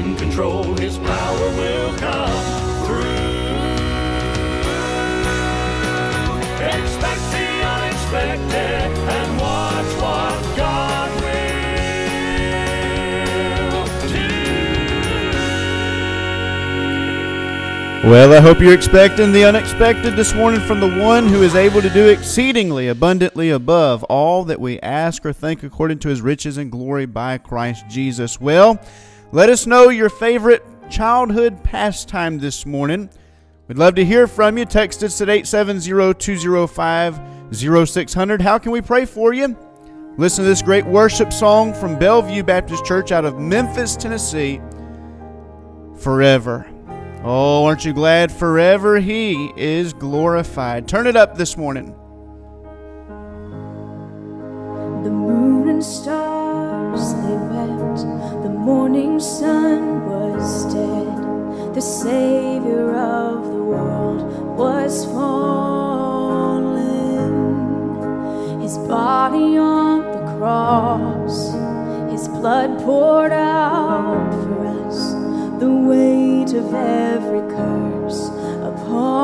in control. His power will come through. Expect the unexpected and watch what God will do. Well, I hope you're expecting the unexpected this morning from the one who is able to do exceedingly abundantly above all that we ask or think according to his riches and glory by Christ Jesus. Well, let us know your favorite childhood pastime this morning. We'd love to hear from you. Text us at 870-205-0600. How can we pray for you? Listen to this great worship song from Bellevue Baptist Church out of Memphis, Tennessee. Forever. Oh, aren't you glad forever He is glorified? Turn it up this morning. The moon and stars morning sun was dead, the Savior of the world was fallen. His body on the cross, His blood poured out for us, the weight of every curse upon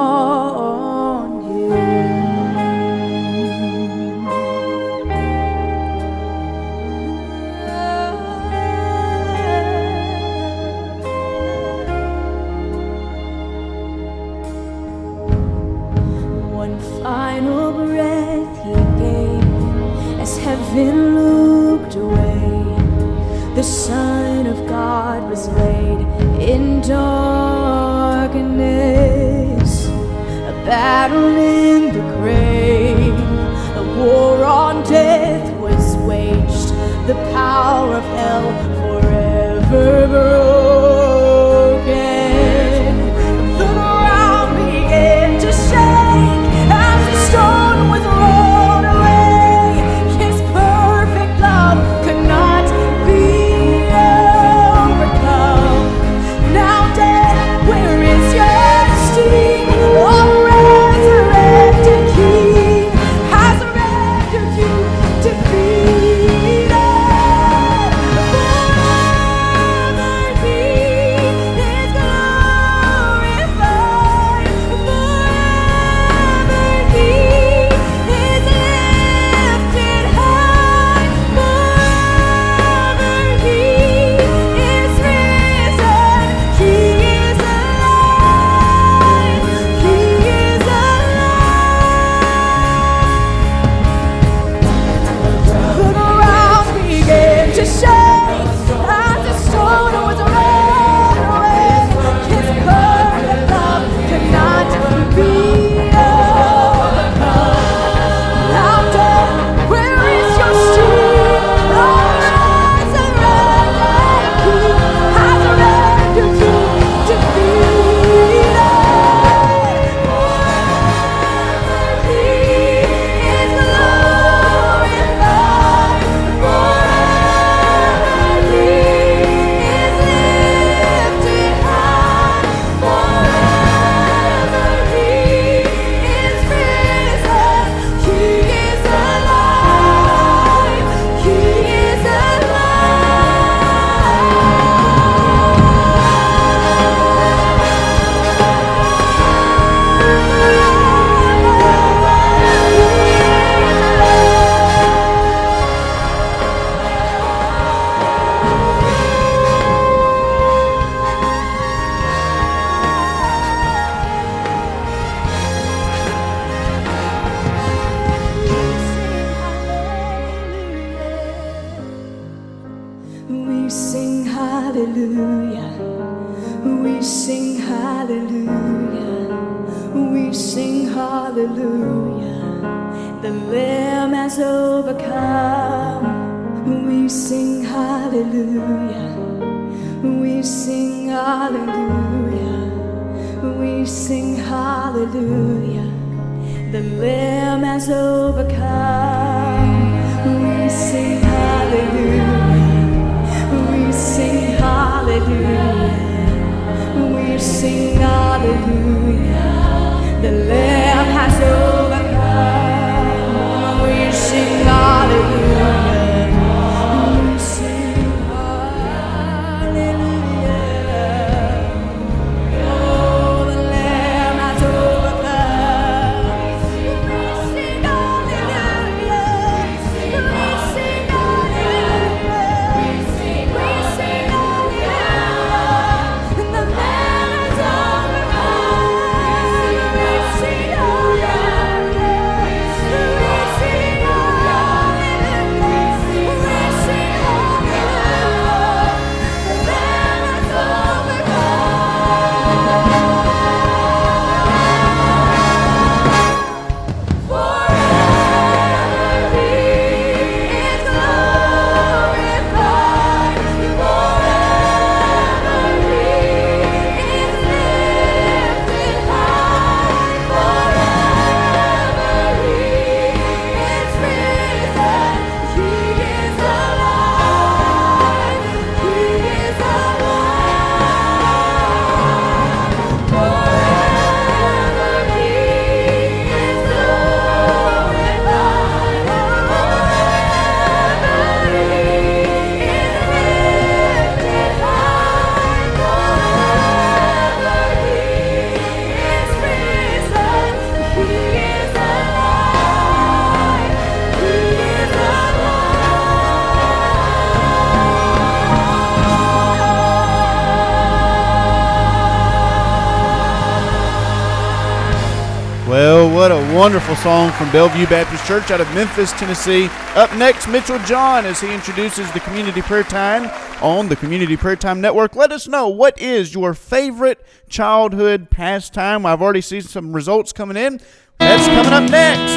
wonderful song from Bellevue Baptist Church out of Memphis, Tennessee. Up next, Mitchell John as he introduces the Community Prayer Time on the Community Prayer Time Network. Let us know what is your favorite childhood pastime. I've already seen some results coming in. That's coming up next.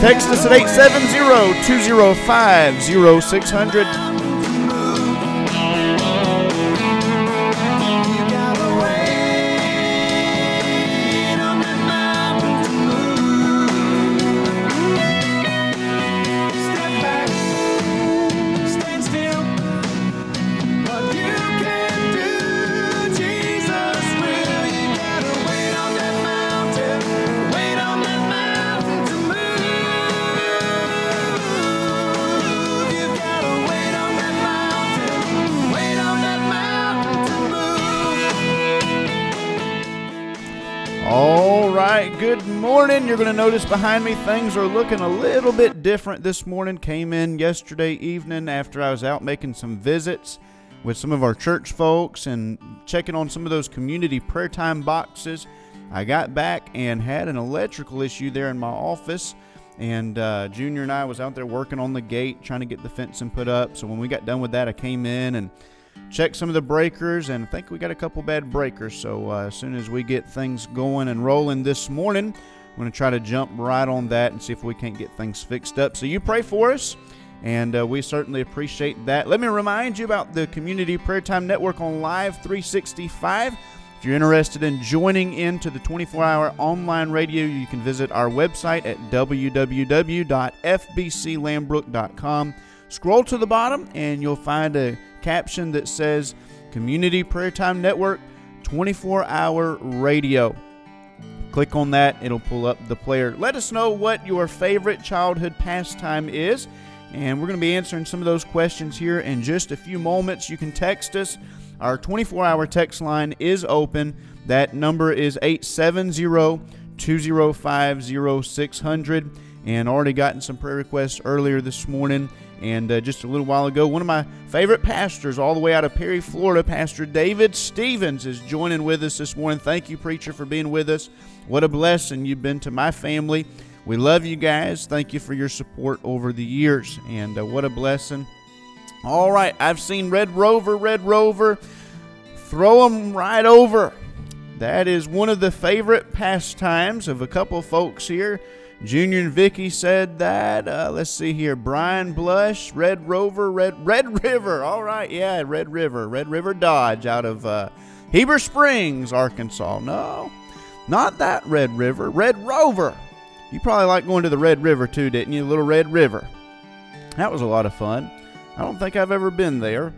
Text us at 870 205 0600. You're going to notice behind me things are looking a little bit different this morning. Came in yesterday evening after I was out making some visits with some of our church folks and checking on some of those community prayer time boxes. I got back and had an electrical issue there in my office. And uh, Junior and I was out there working on the gate, trying to get the fencing put up. So when we got done with that, I came in and checked some of the breakers, and I think we got a couple bad breakers. So uh, as soon as we get things going and rolling this morning, I'm going to try to jump right on that and see if we can't get things fixed up. So you pray for us, and uh, we certainly appreciate that. Let me remind you about the Community Prayer Time Network on Live 365. If you're interested in joining into the 24 hour online radio, you can visit our website at www.fbclambrook.com. Scroll to the bottom and you'll find a caption that says Community Prayer Time Network 24 hour radio. Click on that, it'll pull up the player. Let us know what your favorite childhood pastime is, and we're going to be answering some of those questions here in just a few moments. You can text us. Our 24 hour text line is open. That number is 870 205 0600. And already gotten some prayer requests earlier this morning and uh, just a little while ago. One of my favorite pastors, all the way out of Perry, Florida, Pastor David Stevens, is joining with us this morning. Thank you, preacher, for being with us. What a blessing you've been to my family. We love you guys. Thank you for your support over the years, and uh, what a blessing. All right, I've seen Red Rover, Red Rover. throw them right over. That is one of the favorite pastimes of a couple folks here. Junior and Vicky said that. Uh, let's see here. Brian Blush, Red Rover, Red Red River. All right, yeah, Red River, Red River Dodge out of uh, Heber Springs, Arkansas. No, not that Red River, Red Rover. You probably like going to the Red River too, didn't you? Little Red River. That was a lot of fun. I don't think I've ever been there,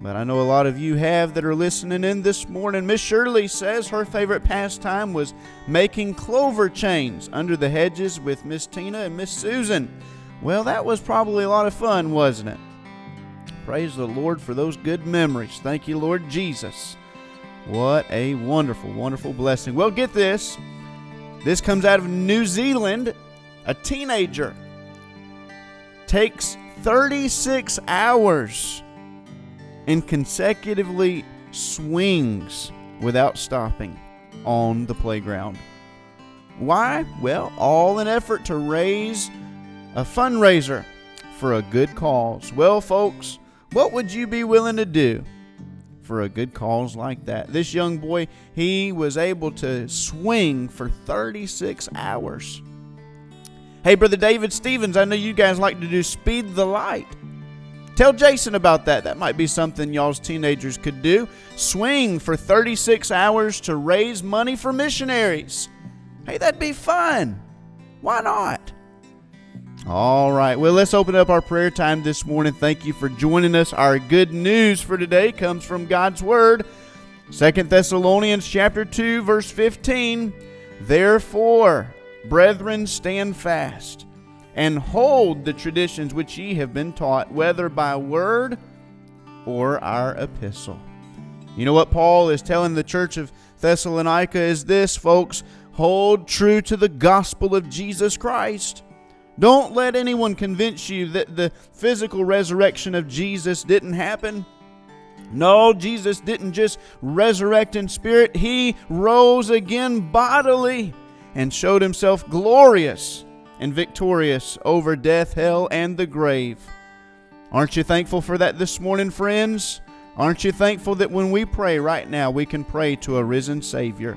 but I know a lot of you have that are listening in this morning. Miss Shirley says her favorite pastime was making clover chains under the hedges with Miss Tina and Miss Susan. Well, that was probably a lot of fun, wasn't it? Praise the Lord for those good memories. Thank you, Lord Jesus. What a wonderful, wonderful blessing. Well, get this. This comes out of New Zealand. A teenager takes 36 hours and consecutively swings without stopping on the playground. Why? Well, all in effort to raise a fundraiser for a good cause. Well, folks, what would you be willing to do for a good cause like that? This young boy, he was able to swing for 36 hours. Hey, Brother David Stevens, I know you guys like to do Speed the Light. Tell Jason about that. That might be something y'all's teenagers could do. Swing for 36 hours to raise money for missionaries. Hey, that'd be fun. Why not? All right. Well, let's open up our prayer time this morning. Thank you for joining us. Our good news for today comes from God's word. Second Thessalonians chapter 2 verse 15. Therefore, brethren, stand fast and hold the traditions which ye have been taught, whether by word or our epistle. You know what Paul is telling the church of Thessalonica is this, folks hold true to the gospel of Jesus Christ. Don't let anyone convince you that the physical resurrection of Jesus didn't happen. No, Jesus didn't just resurrect in spirit, He rose again bodily and showed Himself glorious and victorious over death, hell, and the grave. Aren't you thankful for that this morning, friends? Aren't you thankful that when we pray right now, we can pray to a risen Savior?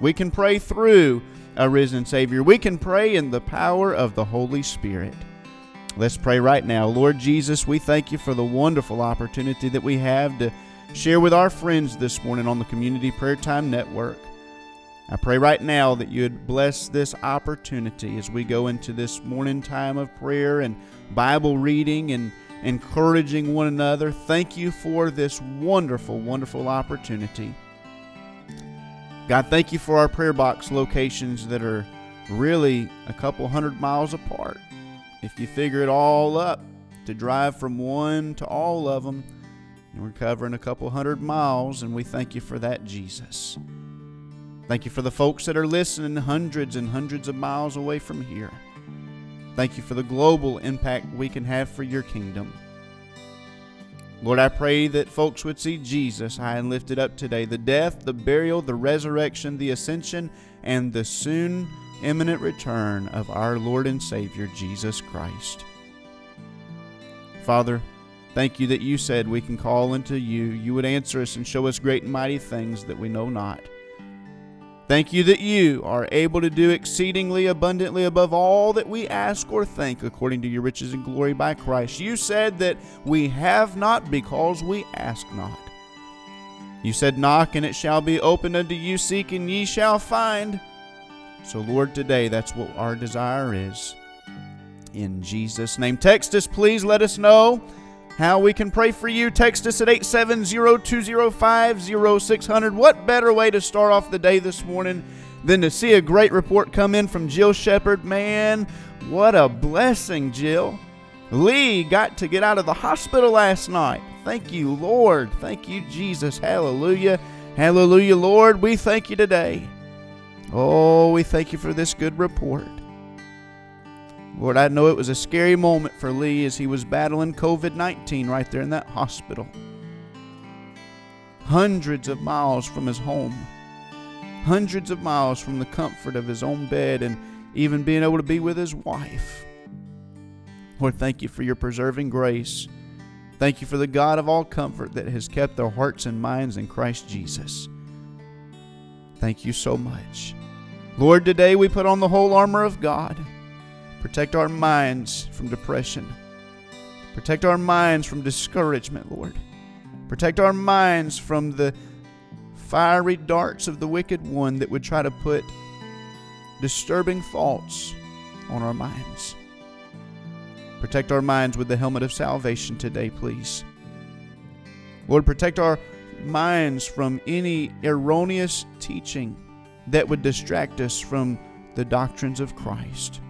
We can pray through a risen Savior. We can pray in the power of the Holy Spirit. Let's pray right now. Lord Jesus, we thank you for the wonderful opportunity that we have to share with our friends this morning on the Community Prayer Time Network. I pray right now that you would bless this opportunity as we go into this morning time of prayer and Bible reading and encouraging one another. Thank you for this wonderful, wonderful opportunity. God, thank you for our prayer box locations that are really a couple hundred miles apart. If you figure it all up, to drive from one to all of them, we're covering a couple hundred miles, and we thank you for that, Jesus. Thank you for the folks that are listening hundreds and hundreds of miles away from here. Thank you for the global impact we can have for your kingdom. Lord, I pray that folks would see Jesus high and lifted up today the death, the burial, the resurrection, the ascension, and the soon imminent return of our Lord and Savior, Jesus Christ. Father, thank you that you said we can call unto you. You would answer us and show us great and mighty things that we know not. Thank you that you are able to do exceedingly abundantly above all that we ask or think according to your riches and glory by Christ. You said that we have not because we ask not. You said, Knock and it shall be opened unto you, seek and ye shall find. So, Lord, today that's what our desire is. In Jesus' name. Text us, please. Let us know how we can pray for you. Text us at 870-205-0600. What better way to start off the day this morning than to see a great report come in from Jill Shepard? Man, what a blessing, Jill. Lee got to get out of the hospital last night. Thank you, Lord. Thank you, Jesus. Hallelujah. Hallelujah, Lord. We thank you today. Oh, we thank you for this good report. Lord, I know it was a scary moment for Lee as he was battling COVID 19 right there in that hospital. Hundreds of miles from his home, hundreds of miles from the comfort of his own bed, and even being able to be with his wife. Lord, thank you for your preserving grace. Thank you for the God of all comfort that has kept their hearts and minds in Christ Jesus. Thank you so much. Lord, today we put on the whole armor of God. Protect our minds from depression. Protect our minds from discouragement, Lord. Protect our minds from the fiery darts of the wicked one that would try to put disturbing thoughts on our minds. Protect our minds with the helmet of salvation today, please. Lord, protect our minds from any erroneous teaching that would distract us from the doctrines of Christ,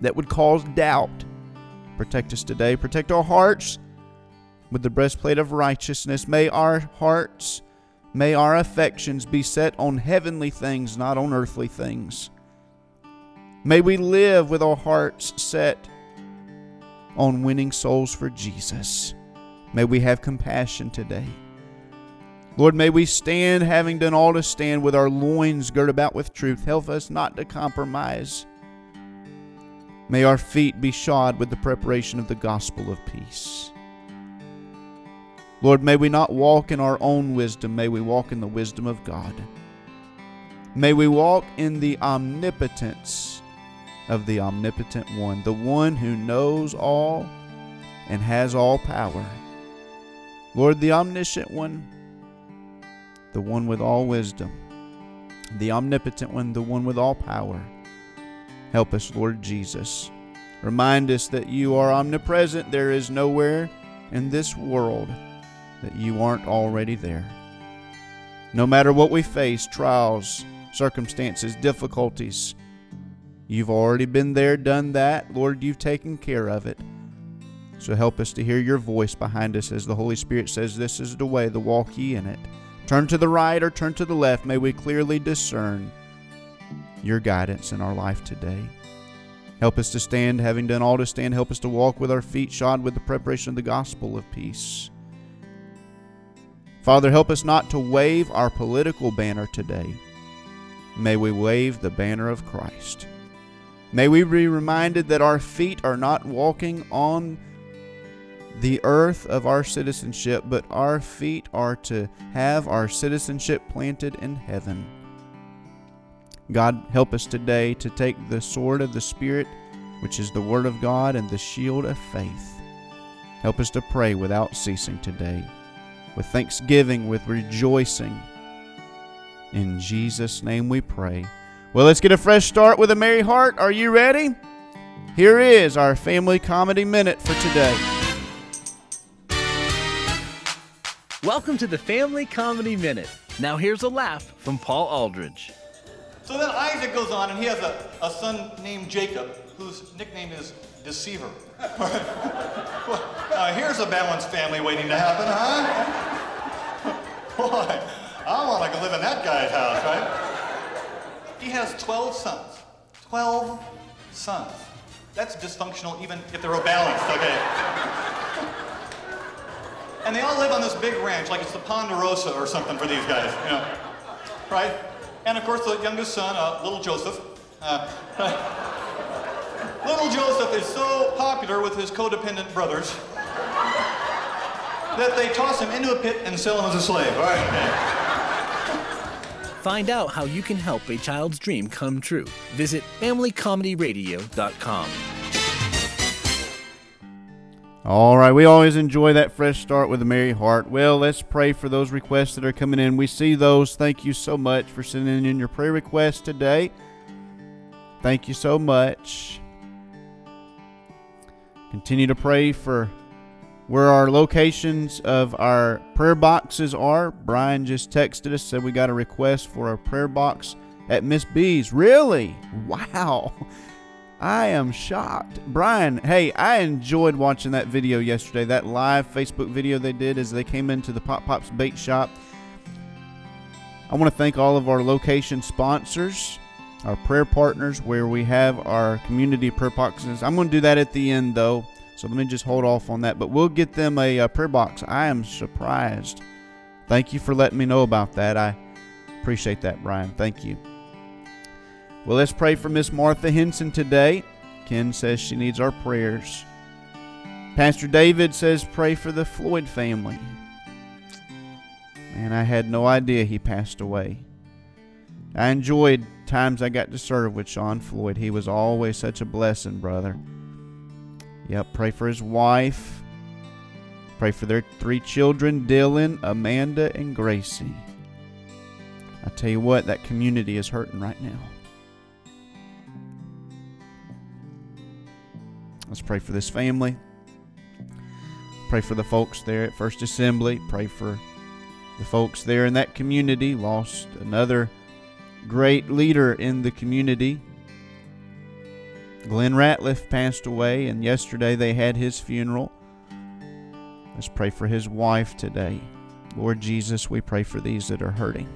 that would cause doubt. Protect us today. Protect our hearts with the breastplate of righteousness. May our hearts, may our affections be set on heavenly things, not on earthly things. May we live with our hearts set on winning souls for Jesus. May we have compassion today. Lord, may we stand, having done all to stand, with our loins girt about with truth. Help us not to compromise. May our feet be shod with the preparation of the gospel of peace. Lord, may we not walk in our own wisdom, may we walk in the wisdom of God. May we walk in the omnipotence of the omnipotent one, the one who knows all and has all power. Lord, the omniscient one, the one with all wisdom, the omnipotent one, the one with all power. Help us, Lord Jesus. Remind us that you are omnipresent. There is nowhere in this world that you aren't already there. No matter what we face trials, circumstances, difficulties you've already been there, done that. Lord, you've taken care of it. So help us to hear your voice behind us as the Holy Spirit says, This is the way, the walk ye in it. Turn to the right or turn to the left. May we clearly discern your guidance in our life today. Help us to stand, having done all to stand. Help us to walk with our feet shod with the preparation of the gospel of peace. Father, help us not to wave our political banner today. May we wave the banner of Christ. May we be reminded that our feet are not walking on the earth of our citizenship, but our feet are to have our citizenship planted in heaven. God, help us today to take the sword of the Spirit, which is the Word of God, and the shield of faith. Help us to pray without ceasing today with thanksgiving, with rejoicing. In Jesus' name we pray. Well, let's get a fresh start with a merry heart. Are you ready? Here is our family comedy minute for today. Welcome to the Family Comedy Minute. Now here's a laugh from Paul Aldridge. So then Isaac goes on and he has a, a son named Jacob, whose nickname is Deceiver. uh, here's a balanced family waiting to happen, huh? Boy, I want to live in that guy's house, right? He has 12 sons. 12 sons. That's dysfunctional even if they're balanced, okay? And they all live on this big ranch, like it's the Ponderosa or something for these guys, you know? Right? And of course, the youngest son, uh, little Joseph, uh, little Joseph is so popular with his codependent brothers that they toss him into a pit and sell him as a slave. All right. Find out how you can help a child's dream come true. Visit FamilyComedyRadio.com. All right, we always enjoy that fresh start with a merry heart. Well, let's pray for those requests that are coming in. We see those. Thank you so much for sending in your prayer requests today. Thank you so much. Continue to pray for where our locations of our prayer boxes are. Brian just texted us, said we got a request for a prayer box at Miss B's. Really? Wow. I am shocked. Brian, hey, I enjoyed watching that video yesterday, that live Facebook video they did as they came into the Pop Pop's bait shop. I want to thank all of our location sponsors, our prayer partners, where we have our community prayer boxes. I'm going to do that at the end, though, so let me just hold off on that. But we'll get them a, a prayer box. I am surprised. Thank you for letting me know about that. I appreciate that, Brian. Thank you. Well, let's pray for Miss Martha Henson today. Ken says she needs our prayers. Pastor David says, pray for the Floyd family. And I had no idea he passed away. I enjoyed times I got to serve with Sean Floyd. He was always such a blessing, brother. Yep, pray for his wife. Pray for their three children Dylan, Amanda, and Gracie. I tell you what, that community is hurting right now. Let's pray for this family. Pray for the folks there at First Assembly. Pray for the folks there in that community. Lost another great leader in the community. Glenn Ratliff passed away, and yesterday they had his funeral. Let's pray for his wife today. Lord Jesus, we pray for these that are hurting.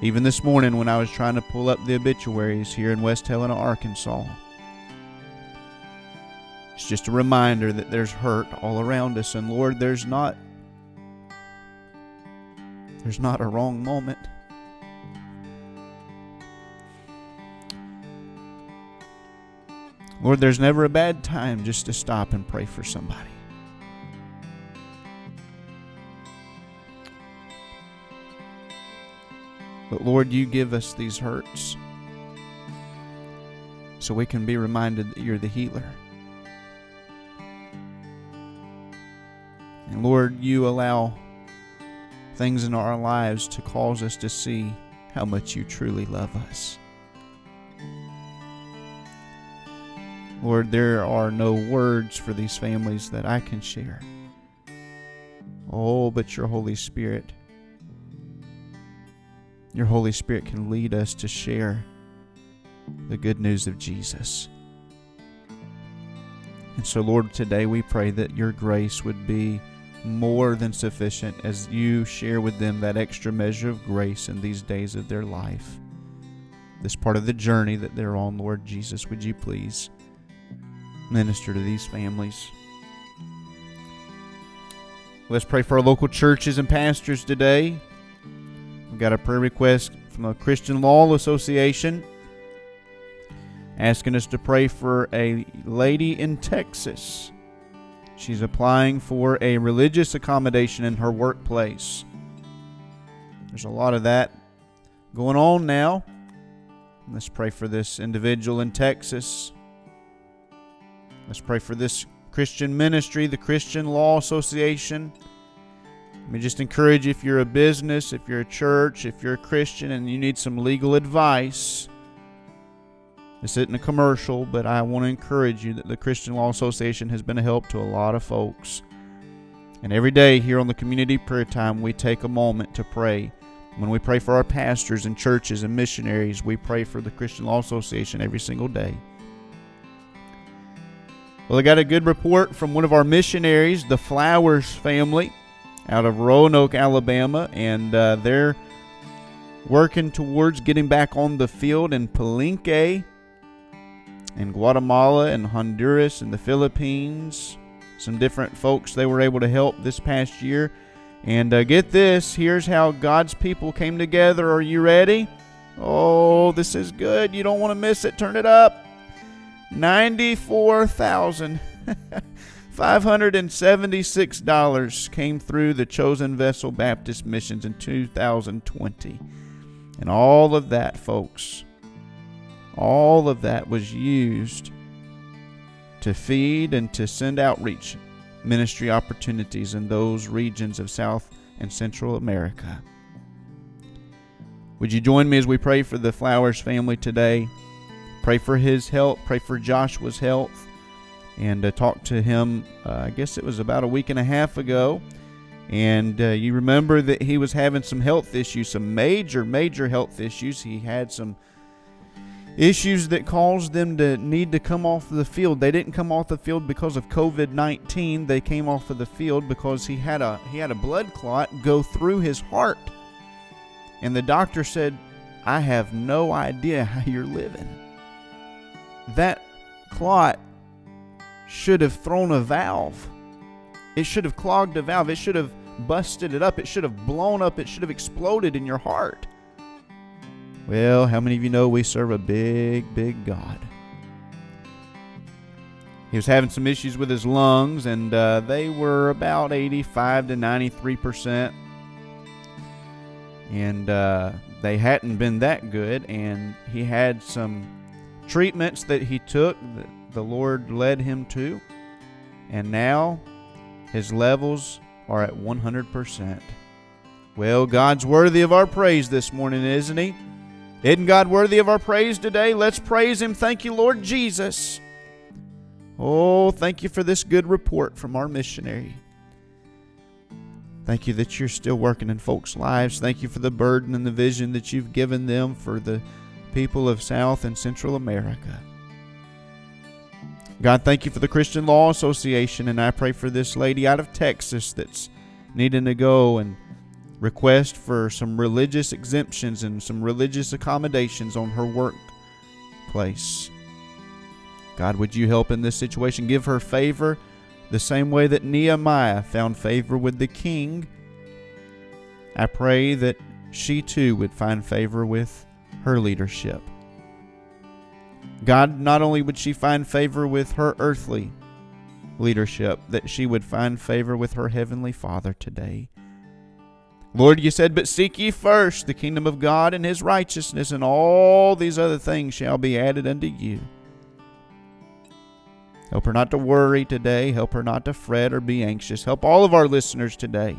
Even this morning, when I was trying to pull up the obituaries here in West Helena, Arkansas, it's just a reminder that there's hurt all around us. And Lord, there's not there's not a wrong moment. Lord, there's never a bad time just to stop and pray for somebody. But Lord, you give us these hurts so we can be reminded that you're the healer. And Lord, you allow things in our lives to cause us to see how much you truly love us. Lord, there are no words for these families that I can share. Oh, but your Holy Spirit, your Holy Spirit can lead us to share the good news of Jesus. And so, Lord, today we pray that your grace would be more than sufficient as you share with them that extra measure of grace in these days of their life. This part of the journey that they're on, Lord Jesus, would you please minister to these families? Let's pray for our local churches and pastors today. We've got a prayer request from the Christian Law Association asking us to pray for a lady in Texas She's applying for a religious accommodation in her workplace. There's a lot of that going on now. Let's pray for this individual in Texas. Let's pray for this Christian ministry, the Christian Law Association. Let me just encourage you if you're a business, if you're a church, if you're a Christian and you need some legal advice, this isn't a commercial, but I want to encourage you that the Christian Law Association has been a help to a lot of folks. And every day here on the community prayer time, we take a moment to pray. When we pray for our pastors and churches and missionaries, we pray for the Christian Law Association every single day. Well, I got a good report from one of our missionaries, the Flowers family, out of Roanoke, Alabama, and uh, they're working towards getting back on the field in Palenque in Guatemala and Honduras and the Philippines. Some different folks they were able to help this past year. And uh, get this here's how God's people came together. Are you ready? Oh, this is good. You don't want to miss it. Turn it up. 94,576 came through the Chosen Vessel Baptist Missions in 2020. And all of that, folks, all of that was used to feed and to send outreach ministry opportunities in those regions of South and Central America. Would you join me as we pray for the Flowers family today? Pray for his health, pray for Joshua's health, and uh, talk to him. Uh, I guess it was about a week and a half ago. And uh, you remember that he was having some health issues, some major, major health issues. He had some issues that caused them to need to come off the field. They didn't come off the field because of COVID-19. They came off of the field because he had a he had a blood clot go through his heart. And the doctor said, "I have no idea how you're living." That clot should have thrown a valve. It should have clogged a valve. It should have busted it up. It should have blown up. It should have exploded in your heart. Well, how many of you know we serve a big, big God? he was having some issues with his lungs, and uh, they were about 85 to 93 percent, and uh, they hadn't been that good. And he had some treatments that he took that the Lord led him to, and now his levels are at 100 percent. Well, God's worthy of our praise this morning, isn't He? Isn't God worthy of our praise today? Let's praise Him. Thank you, Lord Jesus. Oh, thank you for this good report from our missionary. Thank you that you're still working in folks' lives. Thank you for the burden and the vision that you've given them for the people of South and Central America. God, thank you for the Christian Law Association, and I pray for this lady out of Texas that's needing to go and request for some religious exemptions and some religious accommodations on her workplace. God, would you help in this situation? Give her favor the same way that Nehemiah found favor with the king. I pray that she too would find favor with her leadership. God, not only would she find favor with her earthly leadership, that she would find favor with her heavenly Father today. Lord, you said, But seek ye first the kingdom of God and his righteousness, and all these other things shall be added unto you. Help her not to worry today. Help her not to fret or be anxious. Help all of our listeners today.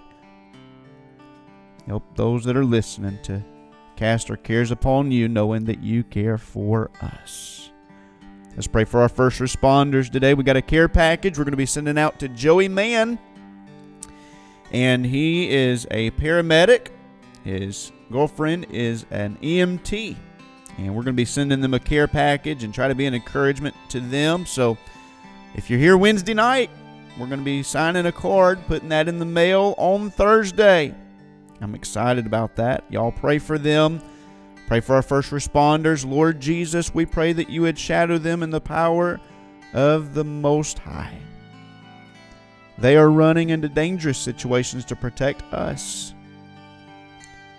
Help those that are listening to cast our cares upon you, knowing that you care for us. Let's pray for our first responders today. We got a care package we're going to be sending out to Joey Mann and he is a paramedic. His girlfriend is an EMT. And we're going to be sending them a care package and try to be an encouragement to them. So if you're here Wednesday night, we're going to be signing a card, putting that in the mail on Thursday. I'm excited about that. Y'all pray for them. Pray for our first responders. Lord Jesus, we pray that you would shadow them in the power of the Most High. They are running into dangerous situations to protect us.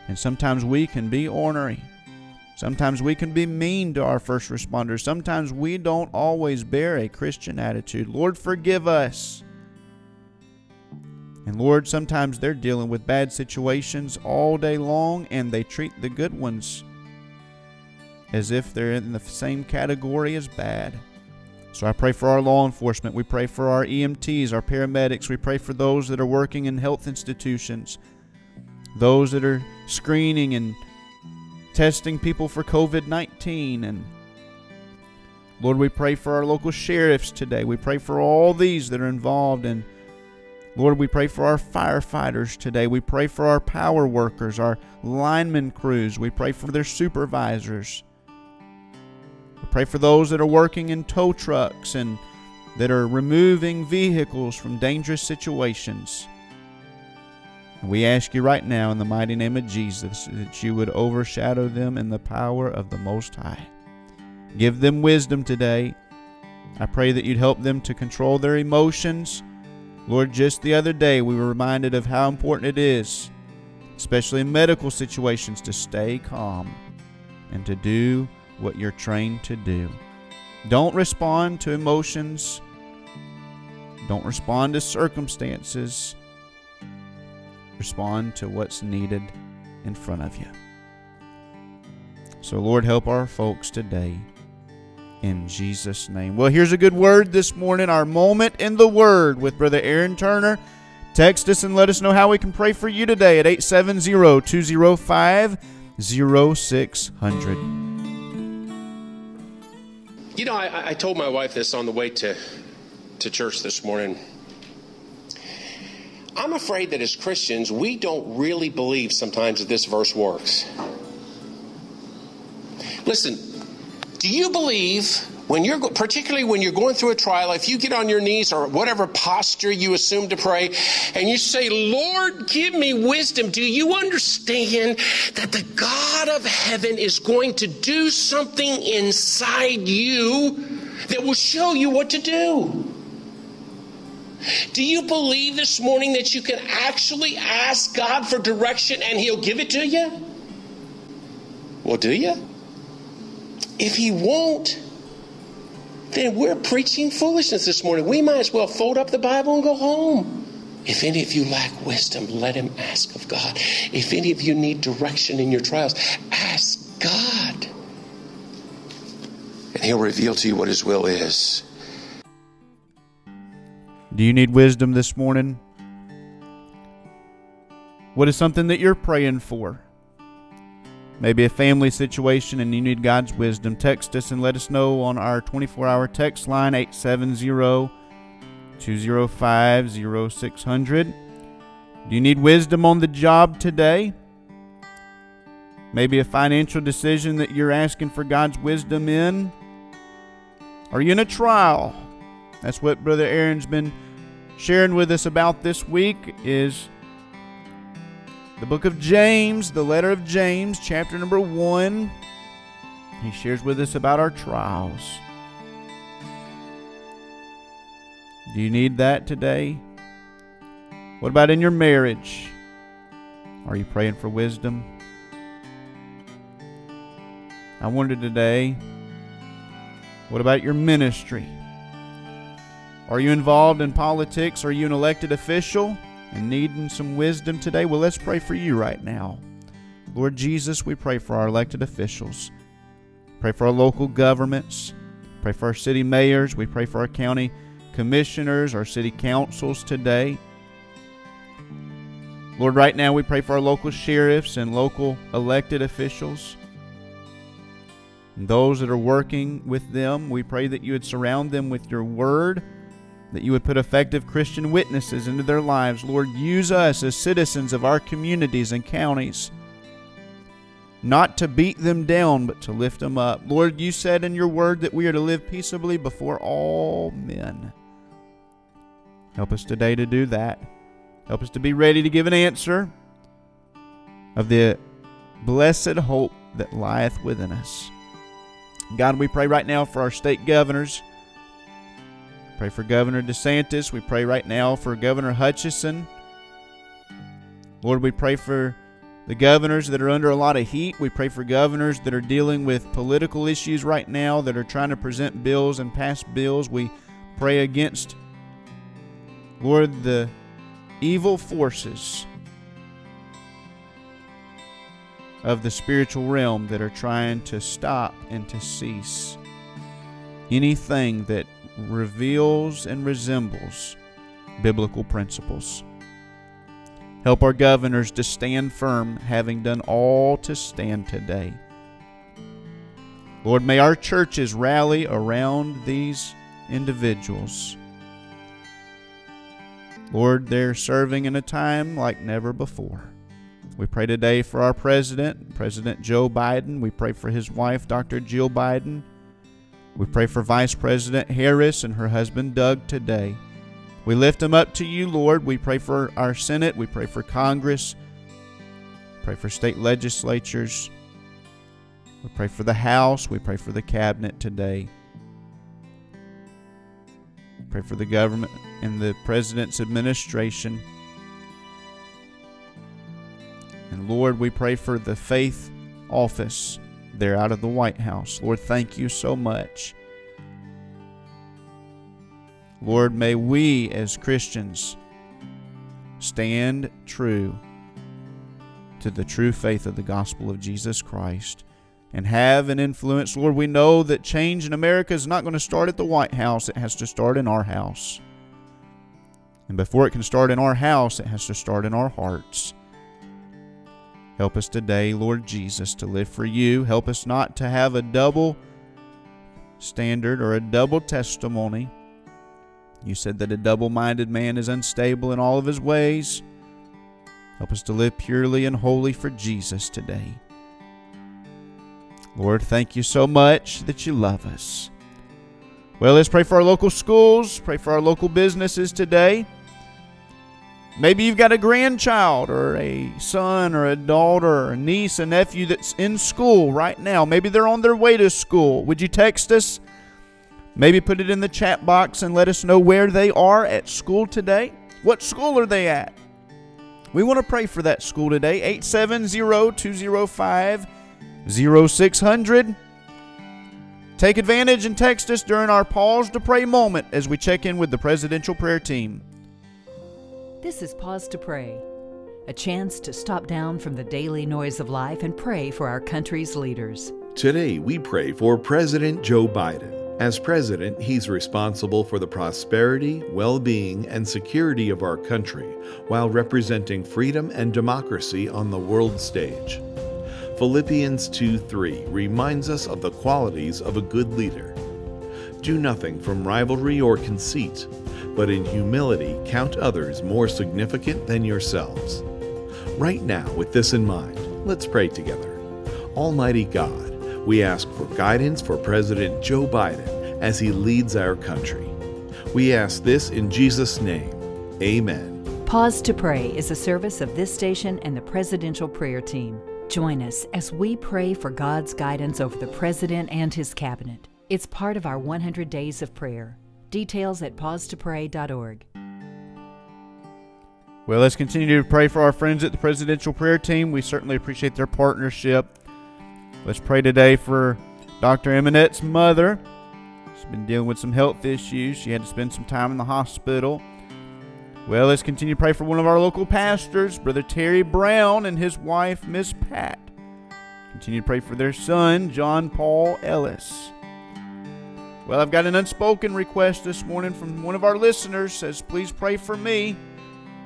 And sometimes we can be ornery. Sometimes we can be mean to our first responders. Sometimes we don't always bear a Christian attitude. Lord, forgive us. And Lord, sometimes they're dealing with bad situations all day long and they treat the good ones as if they're in the same category as bad. So I pray for our law enforcement. We pray for our EMTs, our paramedics. We pray for those that are working in health institutions, those that are screening and testing people for COVID 19. And Lord, we pray for our local sheriffs today. We pray for all these that are involved And Lord, we pray for our firefighters today. We pray for our power workers, our lineman crews. We pray for their supervisors. Pray for those that are working in tow trucks and that are removing vehicles from dangerous situations. And we ask you right now in the mighty name of Jesus that you would overshadow them in the power of the Most High. Give them wisdom today. I pray that you'd help them to control their emotions. Lord, just the other day we were reminded of how important it is, especially in medical situations, to stay calm and to do what you're trained to do. Don't respond to emotions. Don't respond to circumstances. Respond to what's needed in front of you. So, Lord, help our folks today in Jesus' name. Well, here's a good word this morning our moment in the Word with Brother Aaron Turner. Text us and let us know how we can pray for you today at 870 205 0600. You know, I, I told my wife this on the way to, to church this morning. I'm afraid that as Christians, we don't really believe sometimes that this verse works. Listen, do you believe when you're particularly when you're going through a trial if you get on your knees or whatever posture you assume to pray and you say lord give me wisdom do you understand that the god of heaven is going to do something inside you that will show you what to do? Do you believe this morning that you can actually ask god for direction and he'll give it to you? Well do you? If he won't then we're preaching foolishness this morning. We might as well fold up the Bible and go home. If any of you lack wisdom, let him ask of God. If any of you need direction in your trials, ask God. And he'll reveal to you what his will is. Do you need wisdom this morning? What is something that you're praying for? Maybe a family situation and you need God's wisdom. Text us and let us know on our 24 hour text line 870 205 0600. Do you need wisdom on the job today? Maybe a financial decision that you're asking for God's wisdom in? Are you in a trial? That's what Brother Aaron's been sharing with us about this week is the book of James, the letter of James, chapter number 1. He shares with us about our trials. Do you need that today? What about in your marriage? Are you praying for wisdom? I wonder today, what about your ministry? Are you involved in politics? Are you an elected official and needing some wisdom today? Well, let's pray for you right now. Lord Jesus, we pray for our elected officials. Pray for our local governments. Pray for our city mayors. We pray for our county commissioners, our city councils today. Lord, right now we pray for our local sheriffs and local elected officials. And those that are working with them, we pray that you would surround them with your word, that you would put effective Christian witnesses into their lives. Lord, use us as citizens of our communities and counties, not to beat them down, but to lift them up. Lord, you said in your word that we are to live peaceably before all men. Help us today to do that. Help us to be ready to give an answer of the blessed hope that lieth within us. God, we pray right now for our state governors. Pray for Governor DeSantis. We pray right now for Governor Hutchinson. Lord, we pray for the governors that are under a lot of heat. We pray for governors that are dealing with political issues right now, that are trying to present bills and pass bills. We pray against Lord, the evil forces of the spiritual realm that are trying to stop and to cease anything that reveals and resembles biblical principles. Help our governors to stand firm, having done all to stand today. Lord, may our churches rally around these individuals Lord, they're serving in a time like never before. We pray today for our president, President Joe Biden. We pray for his wife, Dr. Jill Biden. We pray for Vice President Harris and her husband Doug today. We lift them up to you, Lord. We pray for our Senate. We pray for Congress. Pray for state legislatures. We pray for the House. We pray for the cabinet today. Pray for the government and the president's administration. And Lord, we pray for the faith office there out of the White House. Lord, thank you so much. Lord, may we as Christians stand true to the true faith of the gospel of Jesus Christ and have an influence. Lord, we know that change in America is not going to start at the White House, it has to start in our house. And before it can start in our house, it has to start in our hearts. Help us today, Lord Jesus, to live for you. Help us not to have a double standard or a double testimony. You said that a double minded man is unstable in all of his ways. Help us to live purely and holy for Jesus today. Lord, thank you so much that you love us. Well, let's pray for our local schools, pray for our local businesses today. Maybe you've got a grandchild or a son or a daughter or a niece, a nephew that's in school right now. Maybe they're on their way to school. Would you text us? Maybe put it in the chat box and let us know where they are at school today. What school are they at? We want to pray for that school today. 870 205 0600. Take advantage and text us during our pause to pray moment as we check in with the presidential prayer team. This is Pause to Pray, a chance to stop down from the daily noise of life and pray for our country's leaders. Today, we pray for President Joe Biden. As president, he's responsible for the prosperity, well being, and security of our country while representing freedom and democracy on the world stage. Philippians 2 3 reminds us of the qualities of a good leader. Do nothing from rivalry or conceit, but in humility count others more significant than yourselves. Right now, with this in mind, let's pray together. Almighty God, we ask for guidance for President Joe Biden as he leads our country. We ask this in Jesus' name. Amen. Pause to Pray is a service of this station and the Presidential Prayer Team. Join us as we pray for God's guidance over the President and his cabinet. It's part of our 100 Days of Prayer. Details at pausetopray.org. Well, let's continue to pray for our friends at the Presidential Prayer Team. We certainly appreciate their partnership. Let's pray today for Dr. Eminette's mother. She's been dealing with some health issues. She had to spend some time in the hospital. Well, let's continue to pray for one of our local pastors, Brother Terry Brown, and his wife, Miss Pat. Continue to pray for their son, John Paul Ellis. Well, I've got an unspoken request this morning from one of our listeners. Says, please pray for me.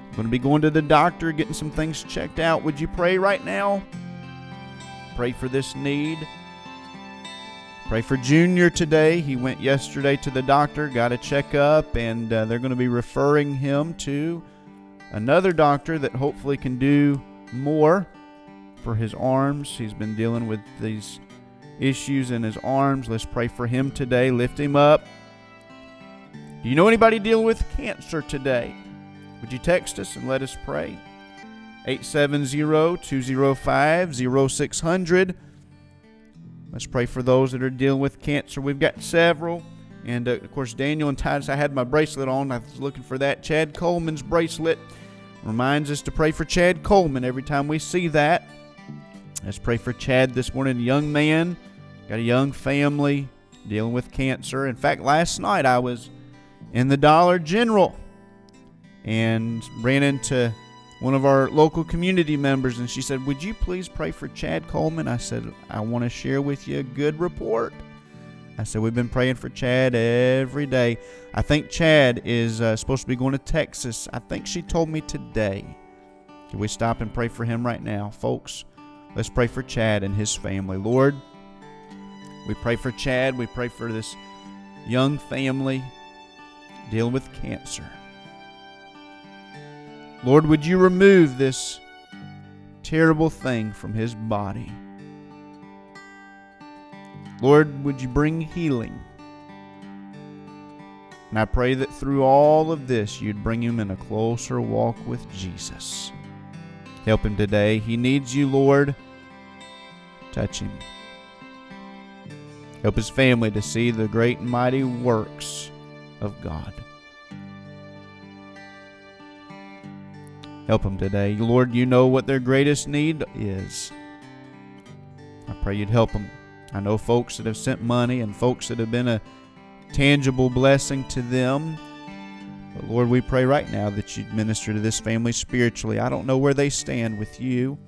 I'm going to be going to the doctor, getting some things checked out. Would you pray right now? Pray for this need. Pray for Junior today. He went yesterday to the doctor, got a checkup, and uh, they're going to be referring him to another doctor that hopefully can do more for his arms. He's been dealing with these issues in his arms. Let's pray for him today. Lift him up. Do you know anybody dealing with cancer today? Would you text us and let us pray? 870-205-0600. Let's pray for those that are dealing with cancer. We've got several. And uh, of course, Daniel and Titus, I had my bracelet on. I was looking for that. Chad Coleman's bracelet reminds us to pray for Chad Coleman every time we see that. Let's pray for Chad this morning. Young man, got a young family dealing with cancer. In fact, last night I was in the Dollar General and ran into one of our local community members and she said, Would you please pray for Chad Coleman? I said, I want to share with you a good report. I said, We've been praying for Chad every day. I think Chad is uh, supposed to be going to Texas. I think she told me today. Can we stop and pray for him right now? Folks, let's pray for Chad and his family. Lord, we pray for Chad. We pray for this young family dealing with cancer. Lord, would you remove this terrible thing from his body? Lord, would you bring healing? And I pray that through all of this, you'd bring him in a closer walk with Jesus. Help him today. He needs you, Lord. Touch him. Help his family to see the great and mighty works of God. Help them today. Lord, you know what their greatest need is. I pray you'd help them. I know folks that have sent money and folks that have been a tangible blessing to them. But Lord, we pray right now that you'd minister to this family spiritually. I don't know where they stand with you,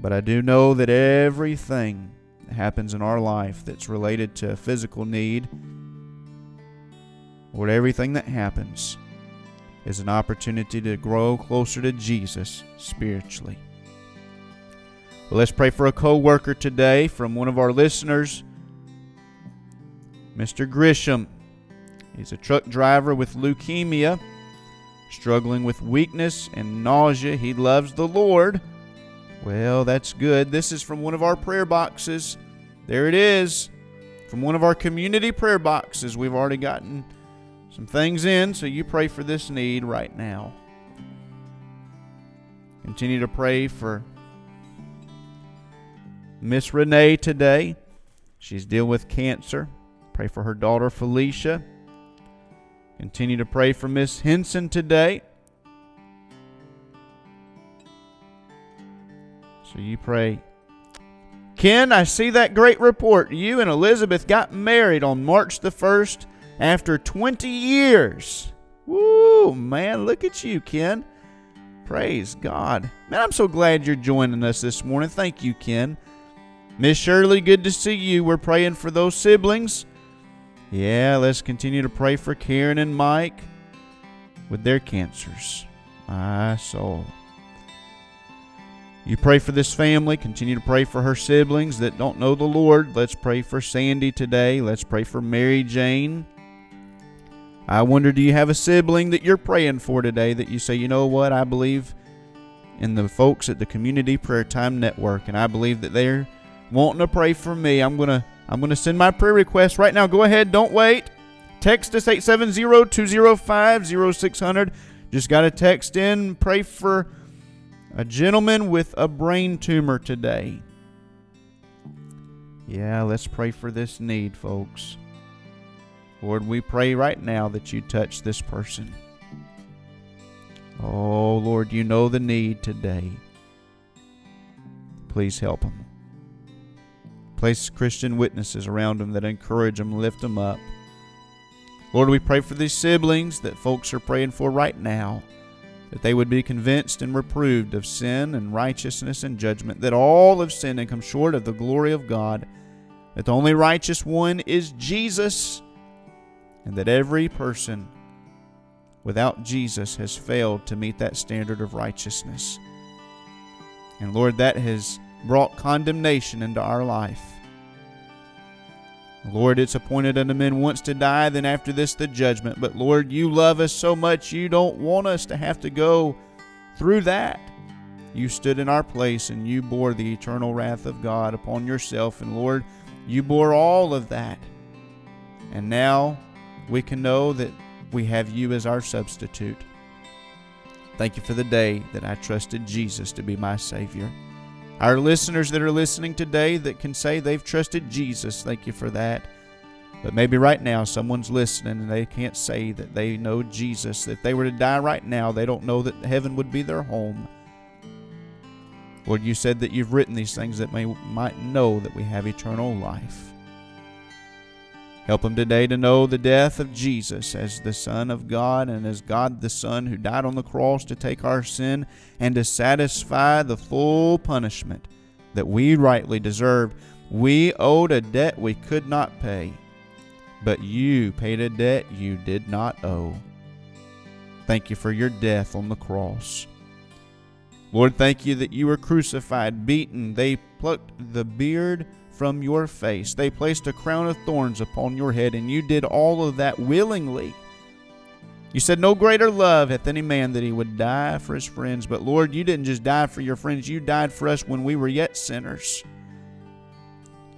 but I do know that everything happens in our life that's related to physical need, Lord, everything that happens, is an opportunity to grow closer to Jesus spiritually. Well, let's pray for a co worker today from one of our listeners, Mr. Grisham. He's a truck driver with leukemia, struggling with weakness and nausea. He loves the Lord. Well, that's good. This is from one of our prayer boxes. There it is. From one of our community prayer boxes. We've already gotten some things in, so you pray for this need right now. Continue to pray for Miss Renee today. She's dealing with cancer. Pray for her daughter Felicia. Continue to pray for Miss Henson today. So you pray Ken, I see that great report. You and Elizabeth got married on March the 1st after 20 years. Woo, man, look at you, Ken. Praise God. Man, I'm so glad you're joining us this morning. Thank you, Ken. Miss Shirley, good to see you. We're praying for those siblings. Yeah, let's continue to pray for Karen and Mike with their cancers. My soul. You pray for this family. Continue to pray for her siblings that don't know the Lord. Let's pray for Sandy today. Let's pray for Mary Jane. I wonder, do you have a sibling that you're praying for today that you say, you know what, I believe in the folks at the Community Prayer Time Network, and I believe that they're wanting to pray for me. I'm gonna I'm gonna send my prayer request right now. Go ahead, don't wait. Text us 870-205-0600. Just got to text in, pray for a gentleman with a brain tumor today. Yeah, let's pray for this need, folks. Lord, we pray right now that you touch this person. Oh, Lord, you know the need today. Please help them. Place Christian witnesses around them that encourage them, lift them up. Lord, we pray for these siblings that folks are praying for right now, that they would be convinced and reproved of sin and righteousness and judgment, that all have sinned and come short of the glory of God, that the only righteous one is Jesus and that every person without Jesus has failed to meet that standard of righteousness. And Lord, that has brought condemnation into our life. Lord, it's appointed unto men once to die, then after this the judgment. But Lord, you love us so much, you don't want us to have to go through that. You stood in our place and you bore the eternal wrath of God upon yourself. And Lord, you bore all of that. And now we can know that we have you as our substitute. Thank you for the day that I trusted Jesus to be my Savior. Our listeners that are listening today that can say they've trusted Jesus, thank you for that. But maybe right now someone's listening and they can't say that they know Jesus. If they were to die right now, they don't know that heaven would be their home. Lord, you said that you've written these things that we might know that we have eternal life. Help them today to know the death of Jesus as the Son of God and as God the Son who died on the cross to take our sin and to satisfy the full punishment that we rightly deserved. We owed a debt we could not pay, but you paid a debt you did not owe. Thank you for your death on the cross. Lord, thank you that you were crucified, beaten. They plucked the beard from your face. They placed a crown of thorns upon your head, and you did all of that willingly. You said, No greater love hath any man that he would die for his friends. But Lord, you didn't just die for your friends, you died for us when we were yet sinners.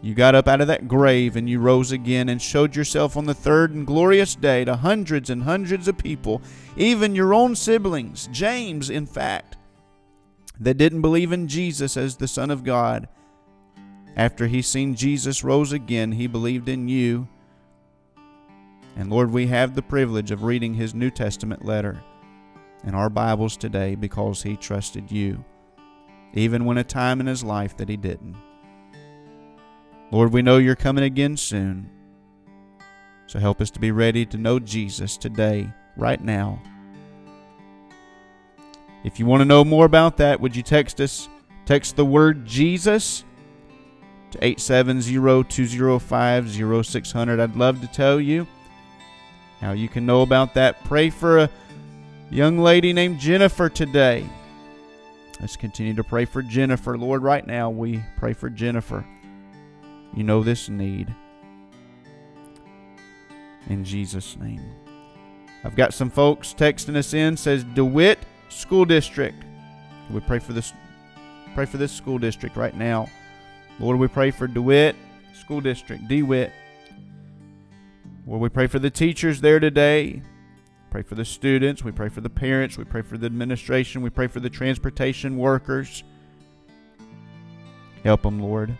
You got up out of that grave and you rose again and showed yourself on the third and glorious day to hundreds and hundreds of people, even your own siblings, James, in fact, that didn't believe in Jesus as the Son of God. After he seen Jesus rose again, he believed in you. And Lord, we have the privilege of reading his New Testament letter in our Bibles today because he trusted you, even when a time in his life that he didn't. Lord, we know you're coming again soon. So help us to be ready to know Jesus today, right now. If you want to know more about that, would you text us? Text the word Jesus to 870-205-0600. I'd love to tell you how you can know about that. Pray for a young lady named Jennifer today. Let's continue to pray for Jennifer. Lord, right now we pray for Jennifer. You know this need. In Jesus' name. I've got some folks texting us in says DeWitt School District. We pray for this pray for this school district right now. Lord, we pray for DeWitt School District, DeWitt. Lord, we pray for the teachers there today. Pray for the students. We pray for the parents. We pray for the administration. We pray for the transportation workers. Help them, Lord.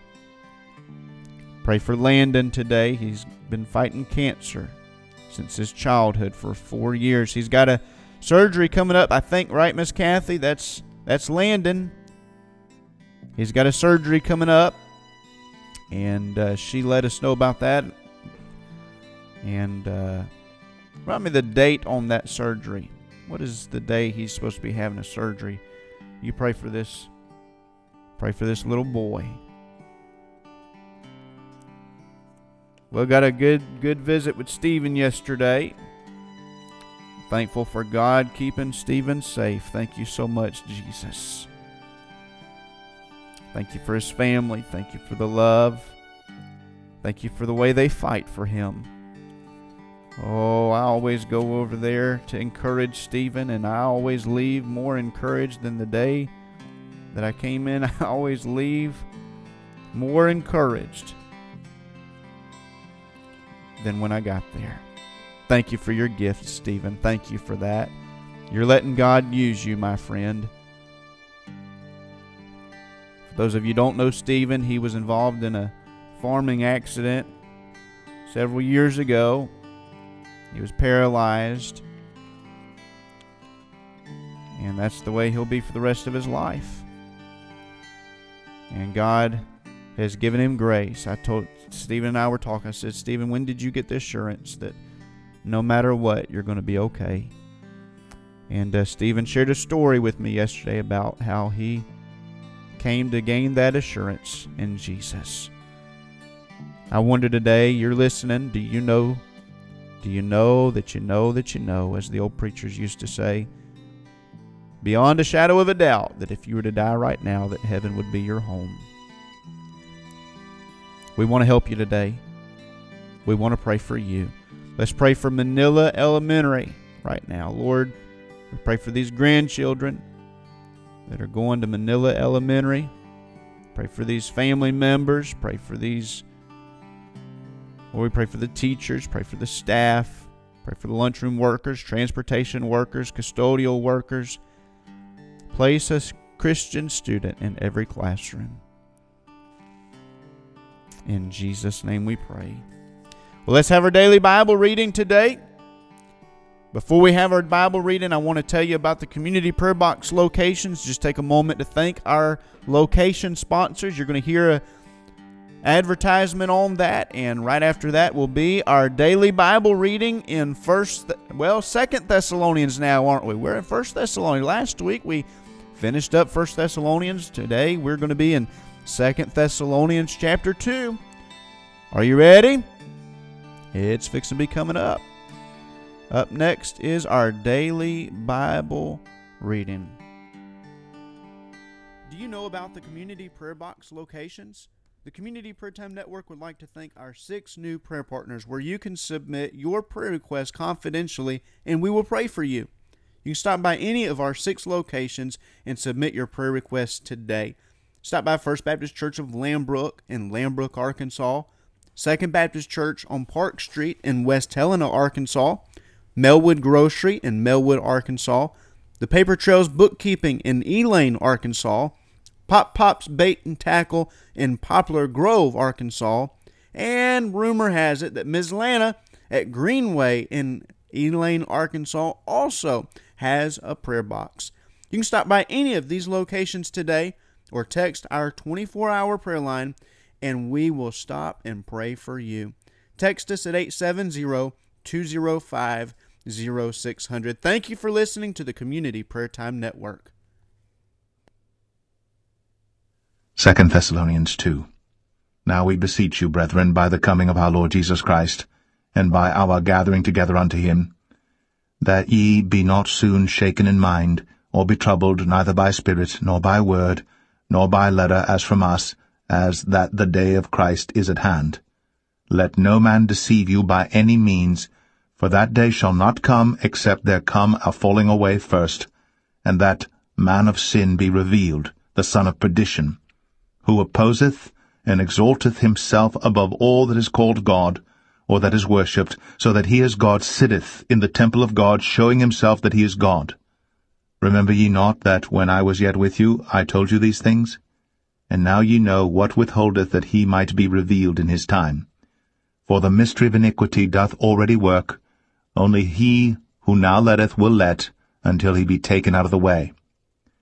Pray for Landon today. He's been fighting cancer since his childhood for four years. He's got a surgery coming up, I think, right, Miss Kathy? That's that's Landon. He's got a surgery coming up and uh, she let us know about that. And uh, remind me the date on that surgery. What is the day he's supposed to be having a surgery? You pray for this. Pray for this little boy. Well, got a good good visit with Stephen yesterday. Thankful for God keeping Stephen safe. Thank you so much, Jesus. Thank you for his family. Thank you for the love. Thank you for the way they fight for him. Oh, I always go over there to encourage Stephen, and I always leave more encouraged than the day that I came in. I always leave more encouraged than when I got there. Thank you for your gift, Stephen. Thank you for that. You're letting God use you, my friend. Those of you don't know Stephen, he was involved in a farming accident several years ago he was paralyzed. And that's the way he'll be for the rest of his life. And God has given him grace. I told Stephen and I were talking. I said, Stephen, when did you get the assurance that no matter what, you're going to be okay? And uh, Stephen shared a story with me yesterday about how he came to gain that assurance in Jesus. I wonder today, you're listening, do you know do you know that you know that you know, as the old preachers used to say, beyond a shadow of a doubt, that if you were to die right now, that heaven would be your home? We want to help you today. We want to pray for you. Let's pray for Manila Elementary right now. Lord, we pray for these grandchildren that are going to Manila Elementary. Pray for these family members. Pray for these Lord, we pray for the teachers, pray for the staff, pray for the lunchroom workers, transportation workers, custodial workers. Place a Christian student in every classroom. In Jesus' name we pray. Well, let's have our daily Bible reading today. Before we have our Bible reading, I want to tell you about the community prayer box locations. Just take a moment to thank our location sponsors. You're going to hear a advertisement on that and right after that will be our daily bible reading in first well second thessalonians now aren't we? We're in first thessalonians. Last week we finished up first thessalonians. Today we're going to be in second thessalonians chapter 2 are you ready? It's fixing to be coming up up next is our daily bible reading do you know about the community prayer box locations the Community Prayer Time Network would like to thank our six new prayer partners where you can submit your prayer request confidentially and we will pray for you. You can stop by any of our six locations and submit your prayer requests today. Stop by First Baptist Church of Lambrook in Lambrook, Arkansas, Second Baptist Church on Park Street in West Helena, Arkansas, Melwood Grocery in Melwood, Arkansas, the Paper Trails Bookkeeping in Elaine, Arkansas, Pop Pop's Bait and Tackle in Poplar Grove, Arkansas. And rumor has it that Ms. Lana at Greenway in Elaine, Arkansas also has a prayer box. You can stop by any of these locations today or text our 24 hour prayer line and we will stop and pray for you. Text us at 870 205 0600. Thank you for listening to the Community Prayer Time Network. 2 Thessalonians 2 Now we beseech you, brethren, by the coming of our Lord Jesus Christ, and by our gathering together unto him, that ye be not soon shaken in mind, or be troubled neither by spirit, nor by word, nor by letter as from us, as that the day of Christ is at hand. Let no man deceive you by any means, for that day shall not come except there come a falling away first, and that man of sin be revealed, the son of perdition, who opposeth and exalteth himself above all that is called God, or that is worshipped, so that he as God sitteth in the temple of God, showing himself that he is God. Remember ye not that when I was yet with you I told you these things? And now ye know what withholdeth that he might be revealed in his time. For the mystery of iniquity doth already work, only he who now letteth will let, until he be taken out of the way.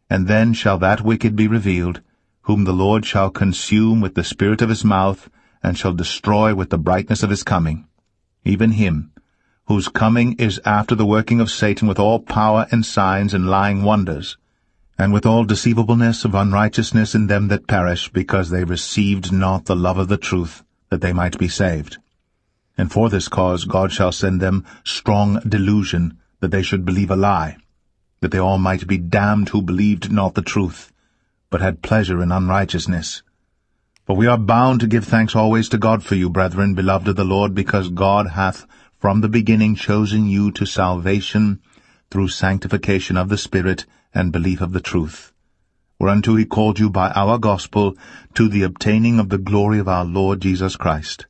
And then shall that wicked be revealed, whom the Lord shall consume with the spirit of his mouth, and shall destroy with the brightness of his coming, even him, whose coming is after the working of Satan with all power and signs and lying wonders, and with all deceivableness of unrighteousness in them that perish, because they received not the love of the truth, that they might be saved. And for this cause God shall send them strong delusion, that they should believe a lie, that they all might be damned who believed not the truth, but had pleasure in unrighteousness. For we are bound to give thanks always to God for you, brethren, beloved of the Lord, because God hath from the beginning chosen you to salvation through sanctification of the Spirit and belief of the truth, whereunto he called you by our gospel to the obtaining of the glory of our Lord Jesus Christ.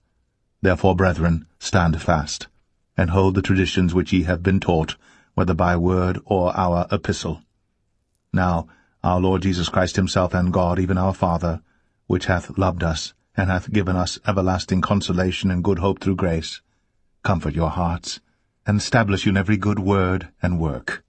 Therefore, brethren, stand fast, and hold the traditions which ye have been taught, whether by word or our epistle. Now, our Lord Jesus Christ himself and God, even our Father, which hath loved us, and hath given us everlasting consolation and good hope through grace, comfort your hearts, and establish you in every good word and work.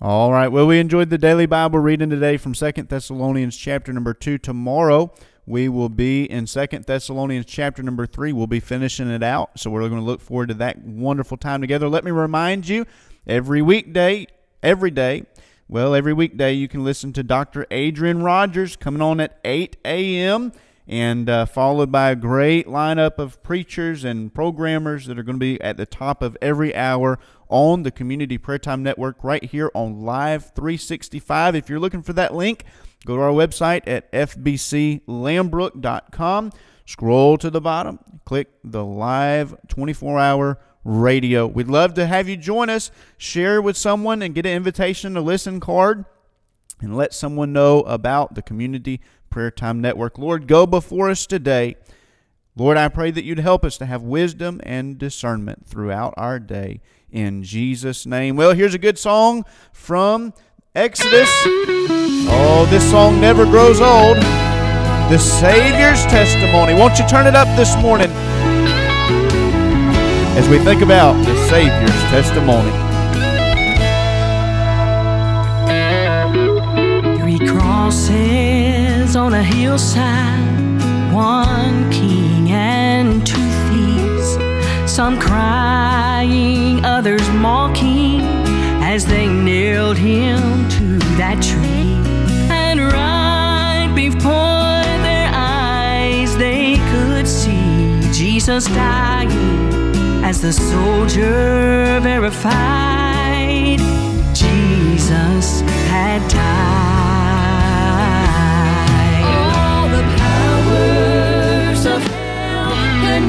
All right. Well, we enjoyed the daily Bible reading today from Second Thessalonians chapter number 2. Tomorrow we will be in Second Thessalonians chapter number 3. We'll be finishing it out. So we're going to look forward to that wonderful time together. Let me remind you, every weekday, every day, well, every weekday you can listen to Dr. Adrian Rogers coming on at 8 a.m and uh, followed by a great lineup of preachers and programmers that are going to be at the top of every hour on the Community Prayer Time Network right here on Live 365. If you're looking for that link, go to our website at fbclambrook.com. Scroll to the bottom, click the live 24 hour radio. We'd love to have you join us, share with someone, and get an invitation to listen card and let someone know about the Community Prayer Time Network. Lord, go before us today. Lord, I pray that you'd help us to have wisdom and discernment throughout our day. In Jesus' name. Well, here's a good song from Exodus. Oh, this song never grows old. The Savior's testimony. Won't you turn it up this morning as we think about the Savior's testimony? Three crosses on a hillside, one king and two thieves, some crying, others mocking, as they nailed him to that tree. And right before their eyes, they could see Jesus dying, as the soldier verified. Jesus had died. All the powers of hell could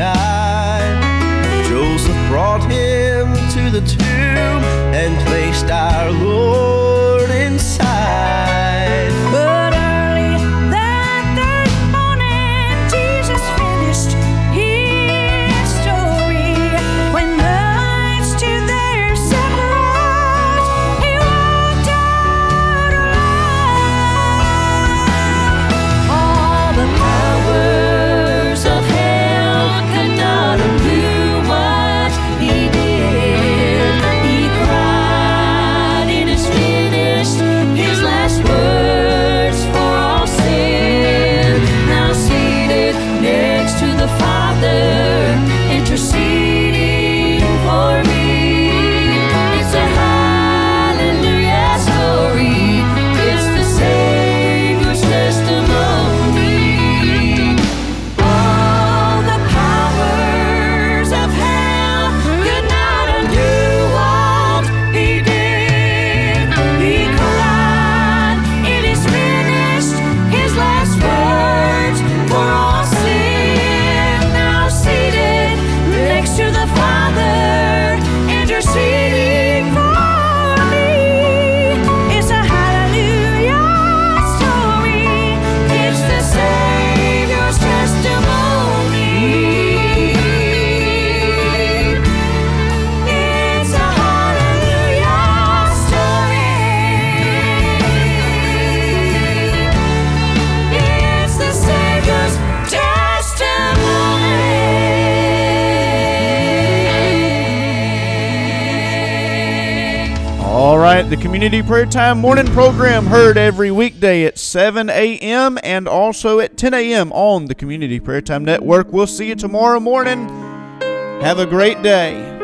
died. Joseph brought him to the tomb and placed our Lord Community Prayer Time morning program heard every weekday at 7 a.m. and also at 10 a.m. on the Community Prayer Time Network. We'll see you tomorrow morning. Have a great day.